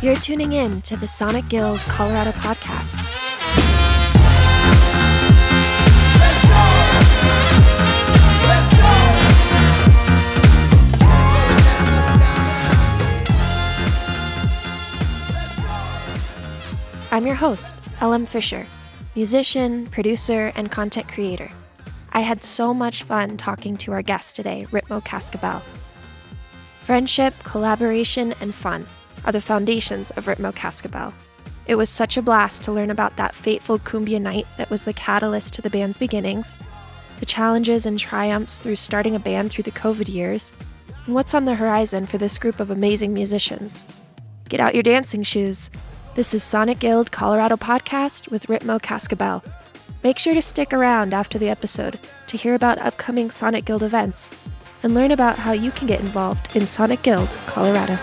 You're tuning in to the Sonic Guild Colorado podcast. I'm your host, LM Fisher, musician, producer, and content creator. I had so much fun talking to our guest today, Ritmo Cascabel. Friendship, collaboration, and fun are the foundations of Ritmo Cascabel. It was such a blast to learn about that fateful cumbia night that was the catalyst to the band's beginnings, the challenges and triumphs through starting a band through the COVID years, and what's on the horizon for this group of amazing musicians. Get out your dancing shoes. This is Sonic Guild Colorado Podcast with Ritmo Cascabel. Make sure to stick around after the episode to hear about upcoming Sonic Guild events and learn about how you can get involved in Sonic Guild Colorado.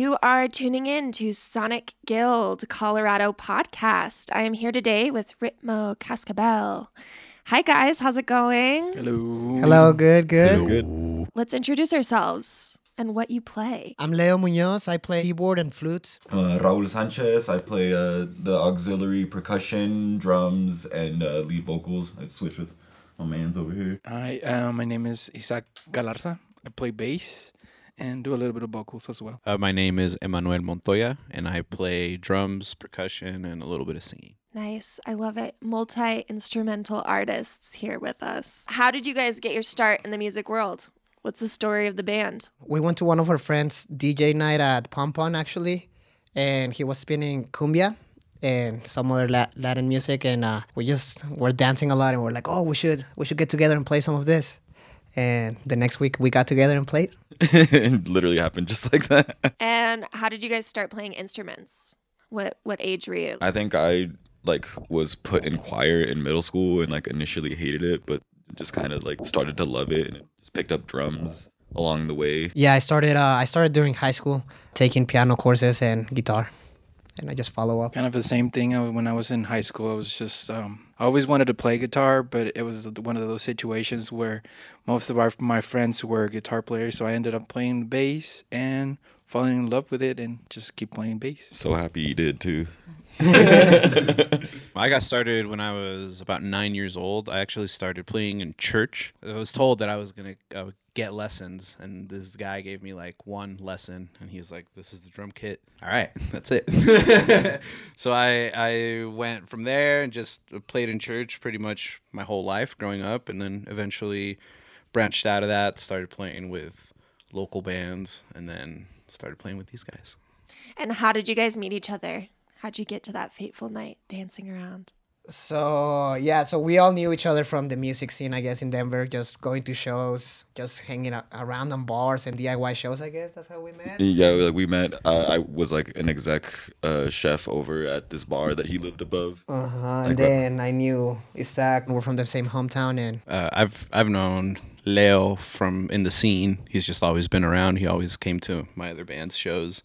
You are tuning in to Sonic Guild Colorado podcast. I am here today with Ritmo Cascabel. Hi guys, how's it going? Hello. Hello, good, good. Good. Let's introduce ourselves and what you play. I'm Leo Munoz. I play keyboard and flute. Uh, Raul Sanchez. I play uh, the auxiliary percussion, drums, and uh, lead vocals. I switch with my man's over here. Hi, uh, my name is Isaac Galarza. I play bass and do a little bit of vocals as well. Uh, my name is Emmanuel Montoya, and I play drums, percussion, and a little bit of singing. Nice. I love it. Multi instrumental artists here with us. How did you guys get your start in the music world? What's the story of the band? We went to one of our friends' DJ night at Pompon actually, and he was spinning cumbia and some other Latin music, and uh, we just were dancing a lot, and we're like, oh, we should we should get together and play some of this. And the next week we got together and played. It literally happened just like that. And how did you guys start playing instruments? What what age were you? I think I like was put in choir in middle school and like initially hated it, but just kind of like started to love it and just picked up drums along the way. Yeah, I started uh, I started during high school taking piano courses and guitar, and I just follow up. Kind of the same thing uh, when I was in high school. I was just, um, I always wanted to play guitar, but it was one of those situations where most of our, my friends were guitar players. So I ended up playing bass and falling in love with it and just keep playing bass. So happy you did too. I got started when I was about nine years old. I actually started playing in church. I was told that I was gonna I get lessons, and this guy gave me like one lesson, and he was like, "This is the drum kit. All right, that's it." so I I went from there and just played in church pretty much my whole life growing up, and then eventually branched out of that, started playing with local bands, and then started playing with these guys. And how did you guys meet each other? How'd you get to that fateful night dancing around? So yeah, so we all knew each other from the music scene, I guess, in Denver. Just going to shows, just hanging around on bars and DIY shows. I guess that's how we met. Yeah, like we met. Uh, I was like an exec uh, chef over at this bar that he lived above. Uh huh. Like And what- then I knew Isaac. We're from the same hometown, and uh, I've I've known Leo from in the scene. He's just always been around. He always came to my other band's shows,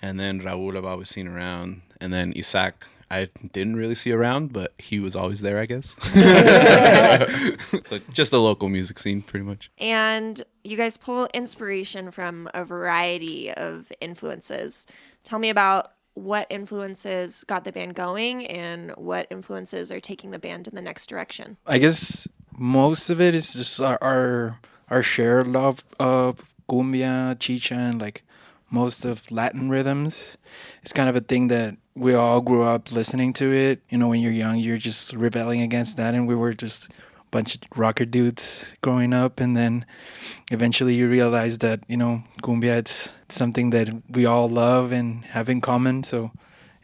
and then Raul I've always seen around, and then Isaac I didn't really see around, but he was always there, I guess. so just the local music scene, pretty much. And you guys pull inspiration from a variety of influences. Tell me about what influences got the band going and what influences are taking the band in the next direction. I guess most of it is just our our, our shared love of cumbia, chicha, and like most of Latin rhythms. It's kind of a thing that we all grew up listening to it. You know, when you're young, you're just rebelling against that, and we were just a bunch of rocker dudes growing up, and then eventually you realize that you know cumbia it's something that we all love and have in common. So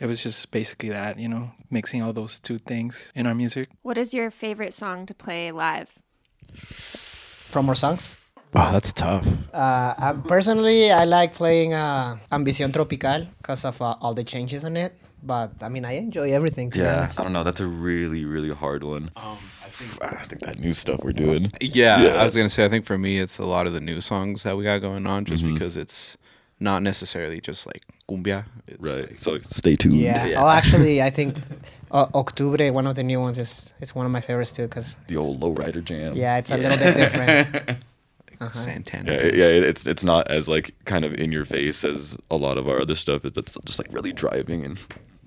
it was just basically that, you know, mixing all those two things in our music. What is your favorite song to play live? from our songs. Wow, that's tough. Uh, I, personally, I like playing uh, Ambición Tropical because of uh, all the changes on it. But I mean, I enjoy everything. Yeah. I don't know. That's a really, really hard one. I think I think that new stuff we're doing. Yeah, Yeah. I was gonna say. I think for me, it's a lot of the new songs that we got going on, just because it's not necessarily just like cumbia. It's Right. like- So stay tuned. Yeah. Oh, actually, I think uh, Octubre, one of the new ones, is it's one of my favorites too. Cause The old lowrider jam. yeah, it's a little bit different. like Santana. Yeah, yeah, it's it's not as like kind of in your face as a lot of our other stuff. It's it's just like really driving and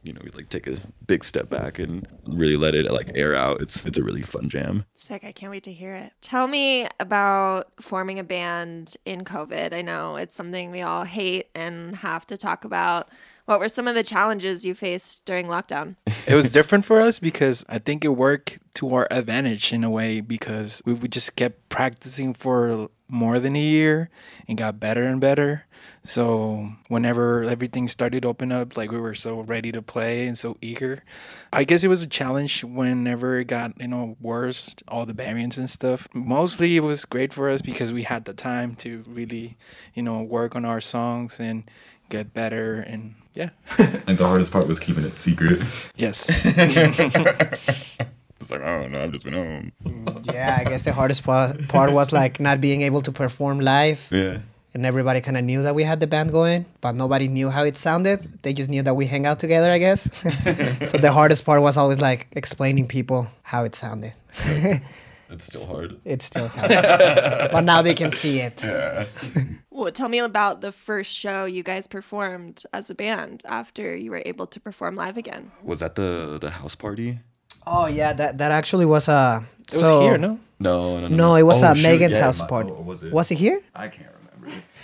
you know we like take a big step back and really let it like air out. It's it's a really fun jam. Sick. I can't wait to hear it. Tell me about forming a band in COVID. I know it's something we all hate and have to talk about. What were some of the challenges you faced during lockdown? it was different for us because I think it worked to our advantage in a way because we, we just kept practicing for more than a year and got better and better. So whenever everything started open up, like we were so ready to play and so eager. I guess it was a challenge whenever it got, you know, worse, all the variants and stuff. Mostly it was great for us because we had the time to really, you know, work on our songs and get better and yeah. And the hardest part was keeping it secret. yes. It's like oh no, I've just been home. Mm, yeah, I guess the hardest part, part was like not being able to perform live. Yeah. And everybody kind of knew that we had the band going, but nobody knew how it sounded. They just knew that we hang out together, I guess. so the hardest part was always like explaining people how it sounded. It's still hard. it's still hard. but now they can see it. Well, tell me about the first show you guys performed as a band after you were able to perform live again. Was that the the house party? Oh yeah, that that actually was a. It was here, no? No, no, no. No, it was Oh, uh, shoot, Megan's yeah, house my- party. oh, was it? Was it here? I can't remember.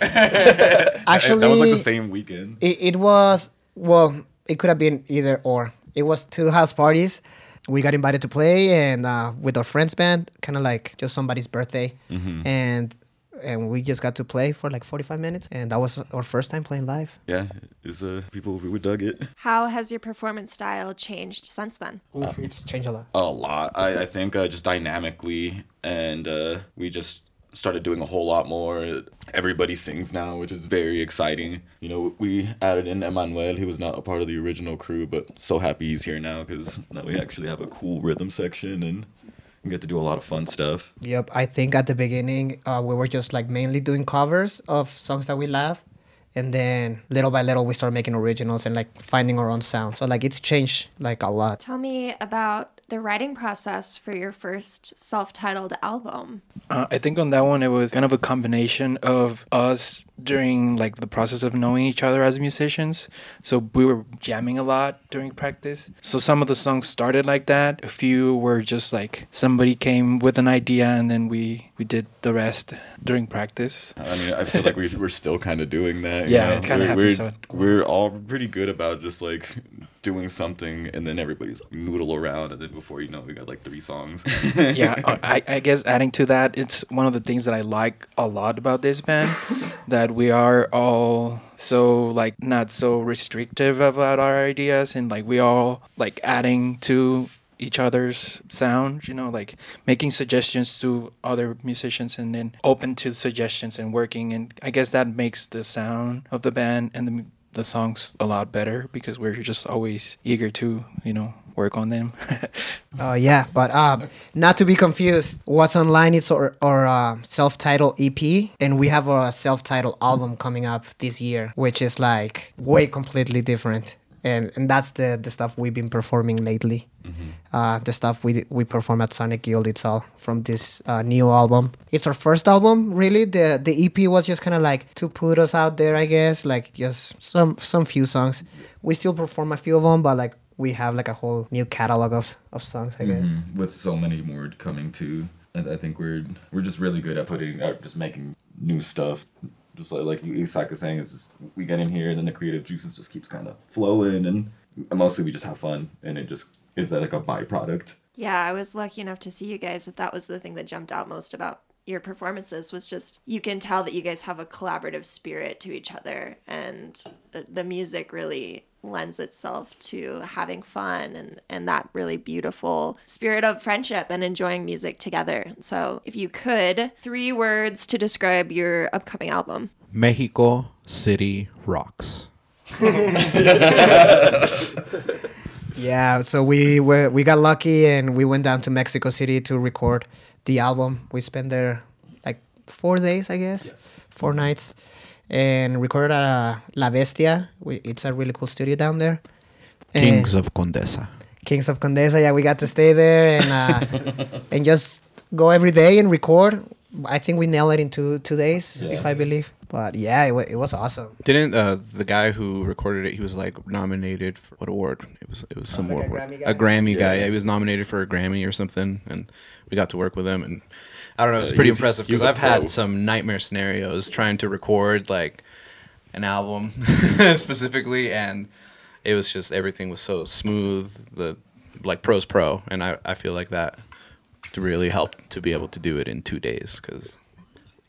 Actually, that was like the same weekend. It, it was well. It could have been either or. It was two house parties. We got invited to play, and uh, with our friends band, kind of like just somebody's birthday, Mm-hmm. and and we just got to play for like forty five minutes, and that was our first time playing live. Yeah, it was uh people we would dug it. How has your performance style changed since then? Oof, it's changed a lot. A lot. I, I think uh, just dynamically, and uh, we just started doing a whole lot more. Everybody sings now, which is very exciting. You know, we added in Emmanuel. He was not a part of the original crew, but so happy he's here now because now we actually have a cool rhythm section and we get to do a lot of fun stuff. Yep, I think at the beginning uh, we were just like mainly doing covers of songs that we love, and then little by little we started making originals and like finding our own sound. So like it's changed like a lot. Tell me about the writing process for your first self titled album. Uh, I think on that one, it was kind of a combination of us during like the process of knowing each other as musicians. So we were jamming a lot during practice. So some of the songs started like that. A few were just like somebody came with an idea and then we we did the rest during practice. I mean, I feel like we, we're still kind of doing that. you Yeah, know? it kinda we're, happens we're, so- we're all pretty good about just like doing something and then everybody's like noodle around and then before you know we got like three songs. yeah, uh, I, I guess adding to that, it's one of the things that I like a lot about this band that we are all so like not so restrictive about our ideas and like we all like adding to each other's sound, you know, like making suggestions to other musicians and then open to suggestions and working and I guess that makes the sound of the band and the the songs a lot better because we're just always eager to, you know, work on them. Oh yeah, but um, not to be confused. What's online? It's our, our uh, self-titled EP, and we have a self-titled album coming up this year, which is like way completely different. And and that's the the stuff we've been performing lately. Uh, the stuff we we perform at Sonic Guild. It's all from this uh, new album. It's our first album, really. The the EP was just kind of like to put us out there, I guess. Like just some some few songs. We still perform a few of them, but like we have like a whole new catalog of, of songs, I guess. Mhm, With so many more coming too. I, I think we're we're just really good at putting out just making new stuff. Just like like Isaac is saying, is just we get in here and then the creative juices just keeps kind of flowing and mostly we just have fun and it just is that like a byproduct. Yeah, I was lucky enough to see you guys. That that was the thing that jumped out most about your performances was just you can tell that you guys have a collaborative spirit to each other, and the, the music really lends itself to having fun and and that really beautiful spirit of friendship and enjoying music together. So, if you could, three words to describe your upcoming album. Mexico City rocks. Yeah, so we were, we got lucky and we went down to Mexico City to record the album. We spent there like four days, I guess, four nights, and recorded at uh, La Bestia. We, it's a really cool studio down there. And- Kings of Condesa. Kings of Condesa. Yeah, we got to stay there and uh, and just go every day and record. I think we nailed it in two two days, if I believe. But yeah, it, it was awesome. Didn't uh, the guy who recorded it? He was like nominated for what award? It was it was some Like a award. Grammy guy? A Grammy guy. Yeah. Yeah, he was nominated for a Grammy or something, and we got to work with him. And I don't know, it's Yeah, pretty he's- impressive because I've had some nightmare scenarios trying to record like an album specifically, and it was just everything was so smooth. The like pros pro, and I I feel like that really helped to be able to do it in two days because.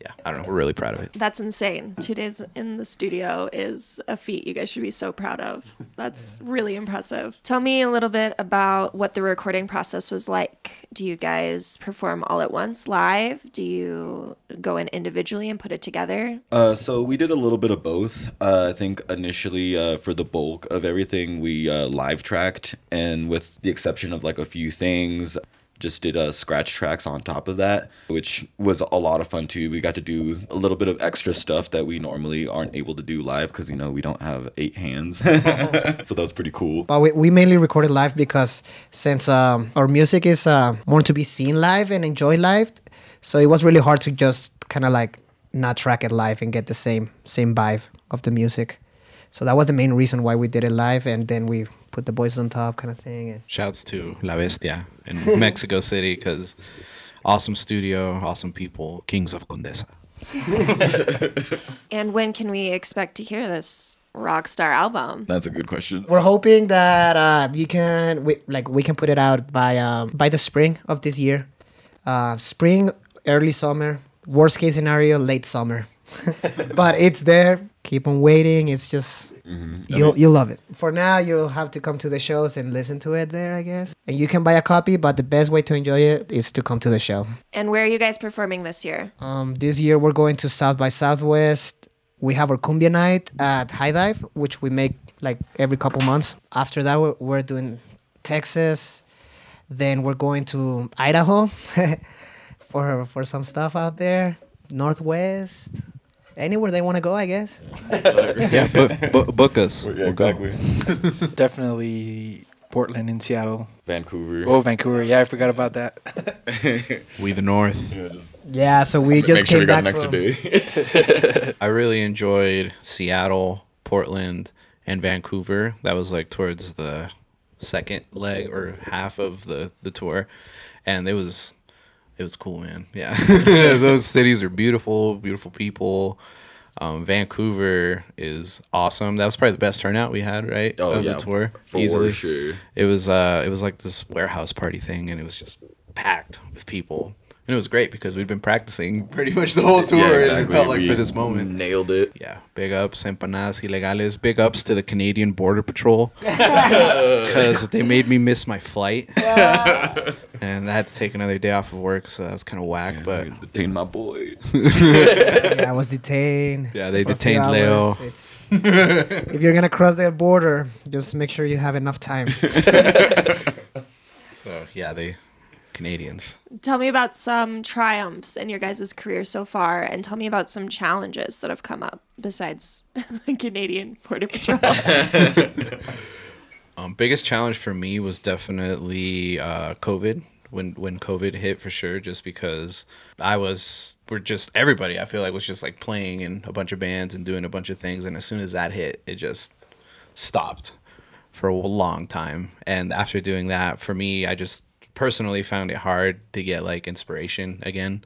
Yeah, I don't know. We're really proud of it. That's insane. Two days in the studio is a feat you guys should be so proud of. That's really impressive. Tell me a little bit about what the recording process was like. Do you guys perform all at once live? Do you go in individually and put it together? Uh, so we did a little bit of both. Uh, I think initially uh, for the bulk of everything, we uh, live tracked, and with the exception of like a few things, just did uh, scratch tracks on top of that, which was a lot of fun too. We got to do a little bit of extra stuff that we normally aren't able to do live because you know we don't have eight hands, so that was pretty cool. But we, we mainly recorded live because since um, our music is uh, more to be seen live and enjoyed live, so it was really hard to just kind of like not track it live and get the same same vibe of the music. So that was the main reason why we did it live, and then we put the boys on top, kind of thing. And Shouts to La Bestia in Mexico City because awesome studio, awesome people, Kings of Condesa. And when can we expect to hear this Rockstar album? That's a good question. we're hoping that uh, you can we, like we can put it out by um, by the spring of this year, uh, spring, early summer. Worst case scenario, late summer. but it's there. Keep on waiting. It's just you'll you'll love it. For now, you'll have to come to the shows and listen to it there, I guess. And you can buy a copy, but the best way to enjoy it is to come to the show. And where are you guys performing this year? Um, this year we're going to South by Southwest. We have our cumbia night at Hi-Dive, which we make like every couple months. After that, we're, we're doing Texas. Then we're going to Idaho for for some stuff out there. Northwest, anywhere they want to go, I guess. Yeah, book, book, book us. Yeah, exactly. Definitely Portland and Seattle. Vancouver. Oh, Vancouver. Yeah, I forgot about that. We the North. Yeah, just Yeah, so we just make sure came we got back an extra from. day. I really enjoyed Seattle, Portland, and Vancouver. That was like towards the second leg or half of the, the tour. And it was it was cool, man. Yeah. Those cities are beautiful, beautiful people. Um, Vancouver is awesome. That was probably the best turnout we had, right? Oh of yeah, the tour. for easily. sure. It was uh it was like this warehouse party thing and it was just packed with people. And it was great because we'd been practicing pretty much the whole tour Yeah, and it exactly. felt like We for this moment. nailed it. Yeah, big ups, empanadas ilegales. Big ups to the Canadian Border Patrol because they made me miss my flight, and I had to take another day off of work, so that was kind of whack. But detain my boy. Yeah, I was detained. Yeah, they for a few detained Leo. if you're gonna cross that border, just make sure you have enough time. so yeah, they Canadians. Tell me about some triumphs in your guys' career so far, and tell me about some challenges that have come up besides the Canadian Border Patrol. Um, biggest challenge for me was definitely uh, COVID. When when COVID hit, for sure, just because I was, we're just everybody. I feel like was just like playing in a bunch of bands and doing a bunch of things, and as soon as that hit, it just stopped for a long time. And after doing that, for me, I just personally found it hard to get like inspiration again,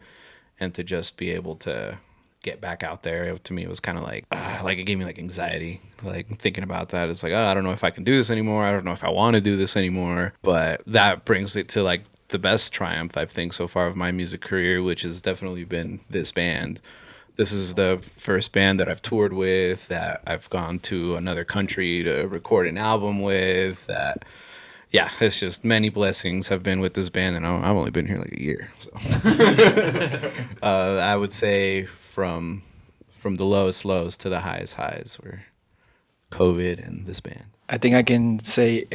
and to just be able to get back out there. It, to me it was kind of like uh, like it gave me like anxiety like thinking about that. It's like oh, i don't know if i can do this anymore. I don't know if i want to do this anymore. But that brings it to like the best triumph I've think so far of my music career which has definitely been this band. This is the first band that i've toured with that i've gone to another country to record an album with that yeah, it's just many blessings have been with this band, and I- I've only been here like a year. So, uh, I would say from from the lowest lows to the highest highs were COVID and this band. I think I can say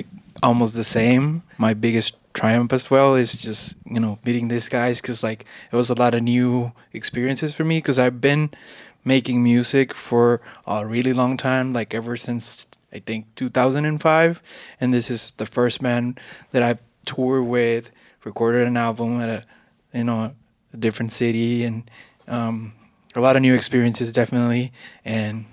almost the same. My biggest triumph as well is just you know meeting these guys because like it was a lot of new experiences for me because I've been making music for a really long time, like ever since I think 2005. And this is the first band that I've toured with, recorded an album at a, you know, a different city, and um, a lot of new experiences definitely, and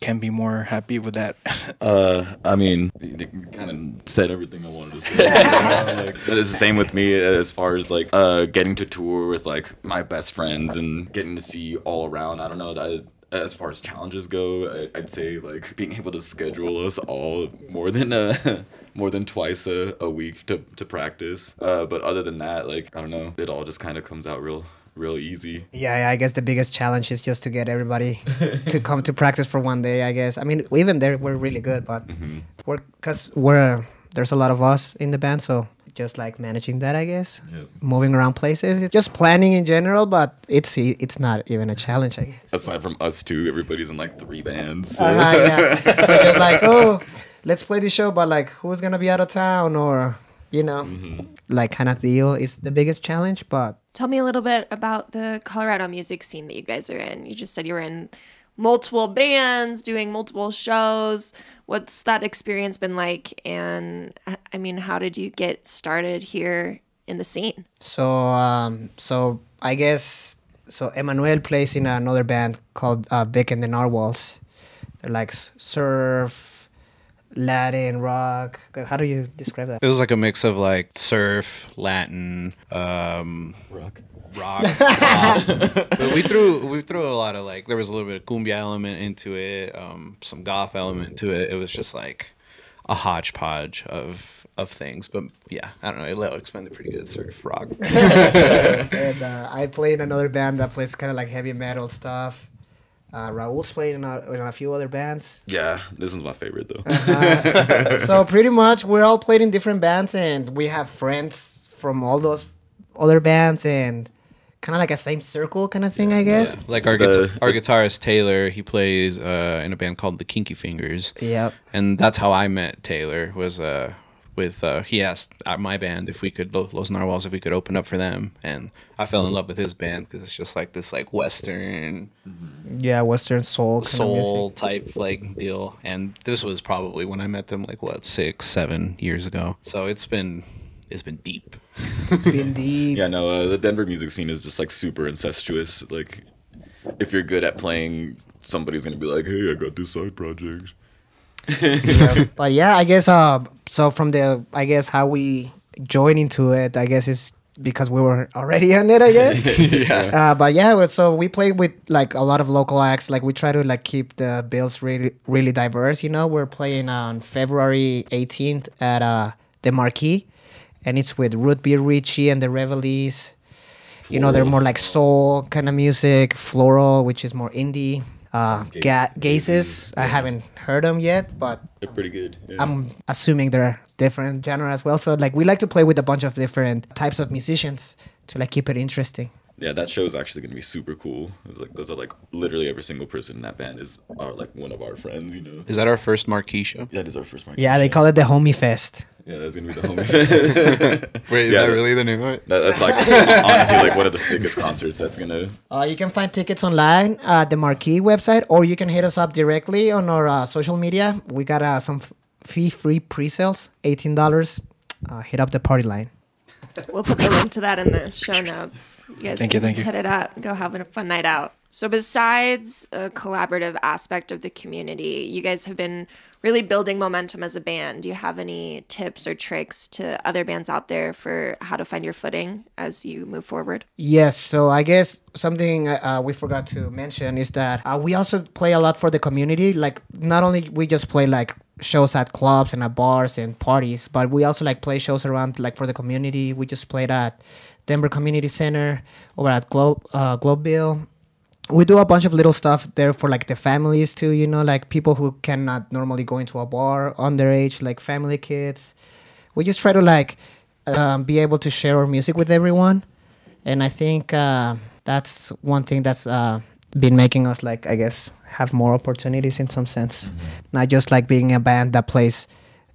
can be more happy with that. Uh, I mean, they kind of said everything I wanted to say. like, it's the same with me as far as like uh, getting to tour with like my best friends and getting to see all around. I don't know that. As far as challenges go, I- I'd say like being able to schedule us all more than uh, more than twice a, a week to, to practice. Uh, but other than that, like I don't know, it all just kind of comes out real real easy. Yeah, yeah, I guess the biggest challenge is just to get everybody to come to practice for one day. I guess. I mean, even there we're really good, but we're because we're there's a lot of us in the band, so just like managing that, I guess. Yeah. Moving around places, just planning in general, but it's it's not even a challenge, I guess. Aside from us two, everybody's in like three bands. so- Uh-huh, yeah. so just like, oh, let's play this show, but like, who's gonna be out of town or you know, like kind of deal is the biggest challenge. But Tell me a little bit about the Colorado music scene that you guys are in. You just said you were in multiple bands, doing multiple shows. What's that experience been like? And I mean, how did you get started here in the scene? so um, so I guess so. Emmanuel plays in another band called uh, Vic and the Narwhals. They're like surf, Latin rock. How do you describe that? It was like a mix of like surf, Latin, um, Rock. Rock. but we threw we threw a lot of like there was a little bit of cumbia element into it, um, some goth element to it. It was just like a hodgepodge of of things. But yeah, I don't know. Leo explained it pretty good. Surf, rock. and uh, I play in another band that plays kind of like heavy metal stuff. Uh, Raul's playing in a, in a few other bands. Yeah, this is my favorite though. Uh, so pretty much we're all played in different bands and we have friends from all those other bands and kind of like a same circle kind of thing i guess Yeah. Like our The- guitar- our guitarist Taylor, he plays uh, in a band called the Kinky Fingers. yep and that's how I met Taylor. Was uh, with uh, he asked uh, my band if we could Lo- Los Narwhals if we could open up for them, and I fell in love with his band because it's just like this like Western yeah western soul kind of soul music. type like deal. And this was probably when I met them like what six seven years ago. So it's been it's been deep. it's been deep yeah, no, uh, the Denver music scene is just like super incestuous. Like, if you're good at playing, somebody's gonna be like, "Hey, I got this side project." but yeah i guess uh so from the i guess how we join into it i guess is because we were already on it i guess yeah. Uh, but yeah, so we play with like a lot of local acts. Like we try to like keep the bills really really diverse. You know, we're playing on February 18th at uh, the Marquis, and it's with Root Beer Richie and the Revelies. You know, they're more like soul kind of music. Floral, which is more indie. Uh, ga- Gazes, I haven't heard them yet, but They're pretty good. Yeah. I'm assuming they're different genre as well. So like we like to play with a bunch of different types of musicians to like keep it interesting. Yeah, that show is actually gonna be super cool. It's like those are like literally every single person in that band is are like one of our friends. You know. Is that our first Marquis show? That is our first market. Yeah, they call it the Homie Fest. Yeah, that's gonna be the homie. Wait, is Yeah, that that- really the name of it? That, that's like honestly like one of the sickest concerts. That's gonna. Uh, you can find tickets online at the Marquis website, or you can hit us up directly on our uh, social media. We got uh, some f- fee-free pre-sales, eighteen dollars. Uh, hit up the party line. We'll put the link to that in the show notes. You guys Thank you, can thank you. hit it up. Go have a fun night out. So besides a collaborative aspect of the community, you guys have been really building momentum as a band. Do you have any tips or tricks to other bands out there for how to find your footing as you move forward? Yes, so I guess something uh, we forgot to mention is that uh, we also play a lot for the community. Like, not only we just play like shows at clubs and at bars and parties, but we also like play shows around like for the community. We just played at Denver Community Center, over at Globe uh, Globeville. We do a bunch of little stuff there for like the families too. You know, like people who cannot normally go into a bar, underage, like family kids. We just try to like um, be able to share our music with everyone and I think uh, that's one thing that's uh, been making us like I guess have more opportunities in some sense, not just like being a band that plays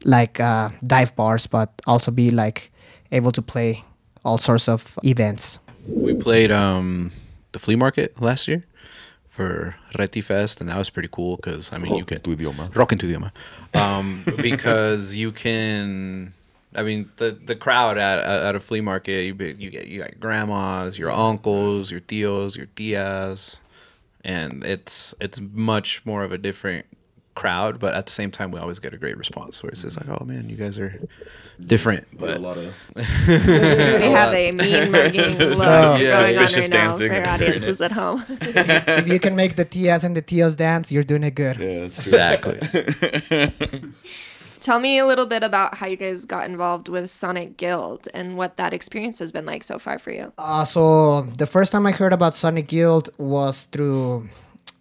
like uh, dive bars, but also be like able to play all sorts of events. We played um the flea market last year for Reti Fest, and that was pretty cool because I mean you Rock en tu idioma. rock en tu idioma, um, because you can. I mean the the crowd at at at a flea market, you be- you get you got your grandmas, your uncles, your tios, your tias, and it's it's much more of a different crowd, but at the same time we always get a great response where it's just like, oh man, you guys are different, But a lot of We have a mean mugging look So- going Yeah. on Suspicious right now dancing for and audiences at home. if you can make the tias and the tios dance, you're doing it good. yeah, that's true. exactly. Tell me a little bit about how you guys got involved with Sonic Guild and what that experience has been like so far for you. Uh, so the first time I heard about Sonic Guild was through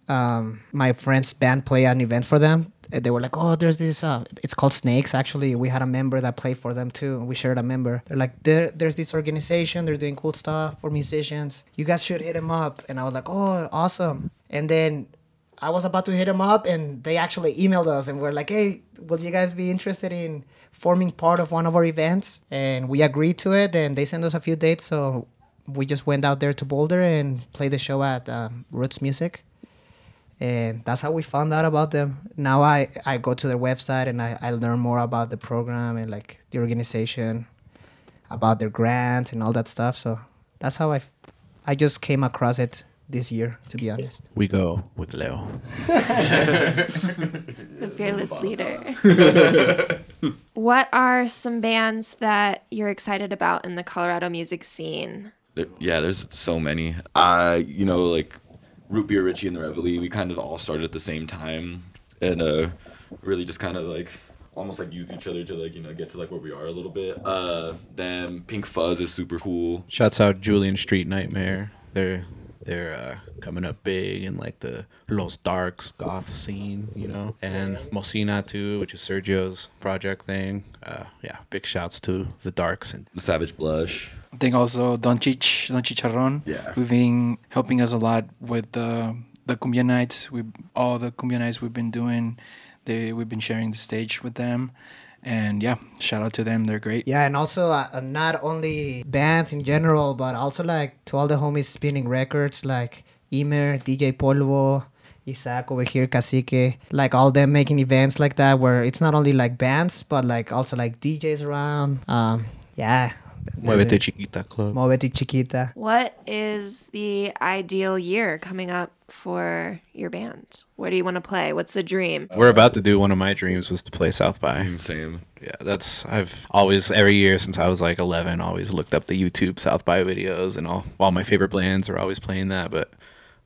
um, my friend's band play an event for them. Uh, They were like, "Oh, there's this. Uh, it's called Snakes. Actually, we had a member that played for them too. We shared a member. They're like, there, there's this organization. They're doing cool stuff for musicians. You guys should hit them up." And I was like, "Oh, awesome!" And then I was about to hit them up, and they actually emailed us and were like, "Hey, will you guys be interested in forming part of one of our events?" And we agreed to it, and they sent us a few dates. So we just went out there to Boulder and played the show at um, Roots Music, and that's how we found out about them. Now I I go to their website and I, I learn more about the program and like the organization, about their grants and all that stuff. So that's how I I just came across it this year, to be honest. We go with Leo. The fearless leader. what are some bands that you're excited about in the Colorado music scene? There, yeah, there's so many. I, you know, like Root Beer Richie and the Reveille, we kind of all started at the same time, and uh, really just kind of like almost like used each other to like you know get to like where we are a little bit. Uh, then Pink Fuzz is super cool. Shouts out Julian Street Nightmare. They're they're uh, coming up big in like the Los Darks goth scene, you know, and Mocina too, which is Sergio's project thing. Uh, yeah, big shouts to the Darks and the Savage Blush. I think also Don Chich, Don Chicharron. Yeah. We've been helping us a lot with the the cumbia nights. We all the cumbia nights we've been doing. They we've been sharing the stage with them, and yeah, shout out to them. They're great. Yeah, and also uh, uh, not only bands in general, but also like to all the homies spinning records like Emer, DJ Polvo, Isaac over here, Cacique, like all them making events like that where it's not only like bands, but like also like DJs around. Um, yeah. Muévete Chiquita Club. Muévete Chiquita. What is the ideal year coming up for your band? Where do you want to play? What's the dream? We're about to do one of my dreams was to play South by. Mm, Same. Yeah, that's I've always every year since I was like 11 always looked up the YouTube South by videos and all all my favorite bands are always playing that, but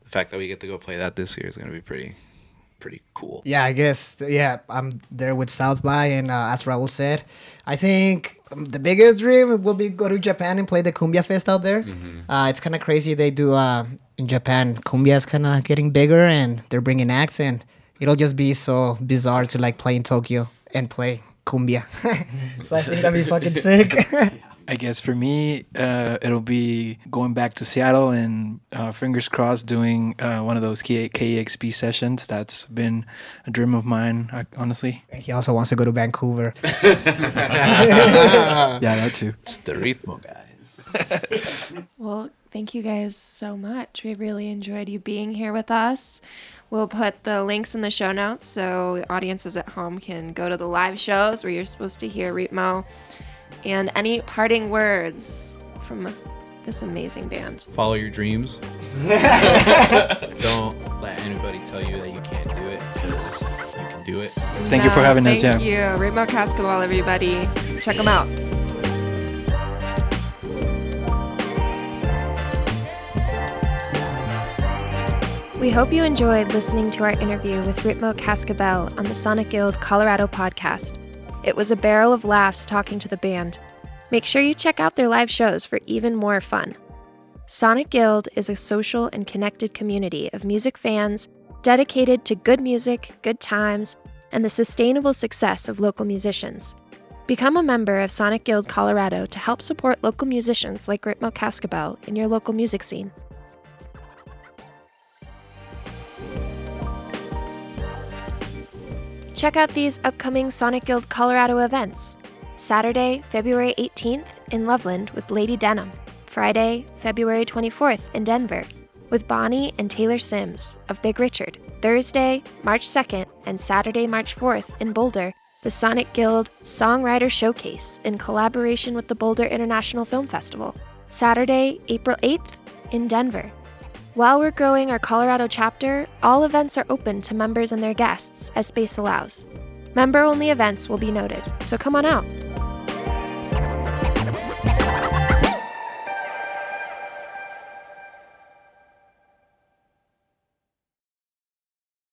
the fact that we get to go play that this year is going to be pretty pretty cool. Yeah, I guess. Yeah, I'm there with South by, and uh, as Raul said, I think um, the biggest dream will be go to Japan and play the Cumbia Fest out there. Uh, it's kind of crazy. They do uh, in Japan. Cumbia is kind of getting bigger, and they're bringing acts, and it'll just be so bizarre to like play in Tokyo and play cumbia. so I think that'd be fucking sick. I guess for me, uh, it'll be going back to Seattle and uh, fingers crossed doing uh, one of those K- KEXP sessions. That's been a dream of mine, honestly. he also wants to go to Vancouver. yeah, that too. It's the ritmo guys. Well, thank you guys so much. We really enjoyed you being here with us. We'll put the links in the show notes so audiences at home can go to the live shows where you're supposed to hear Ritmo. And any parting words from this amazing band? Follow your dreams. Don't let anybody tell you that you can't do it because you can do it. Thank you for having us. Thank Yeah. you. Ritmo Cascabel, everybody. Check them out. We hope you enjoyed listening to our interview with Ritmo Cascabel on the Sonic Guild Colorado podcast. It was a barrel of laughs talking to the band. Make sure you check out their live shows for even more fun. Sonic Guild is a social and connected community of music fans dedicated to good music, good times, and the sustainable success of local musicians. Become a member of Sonic Guild Colorado to help support local musicians like Ritmo Cascabel in your local music scene. Check out these upcoming Sonic Guild Colorado events. Saturday, February 18th in Loveland with Lady Denim. Friday, February 24th in Denver. with Bonnie and Taylor Sims of Big Richard. Thursday, March 2nd, and Saturday, March 4th in Boulder, the Sonic Guild Songwriter Showcase in collaboration with the Boulder International Film Festival. Saturday, April 8th in Denver. While we're growing our Colorado chapter, all events are open to members and their guests as space allows. Member only events will be noted, so come on out.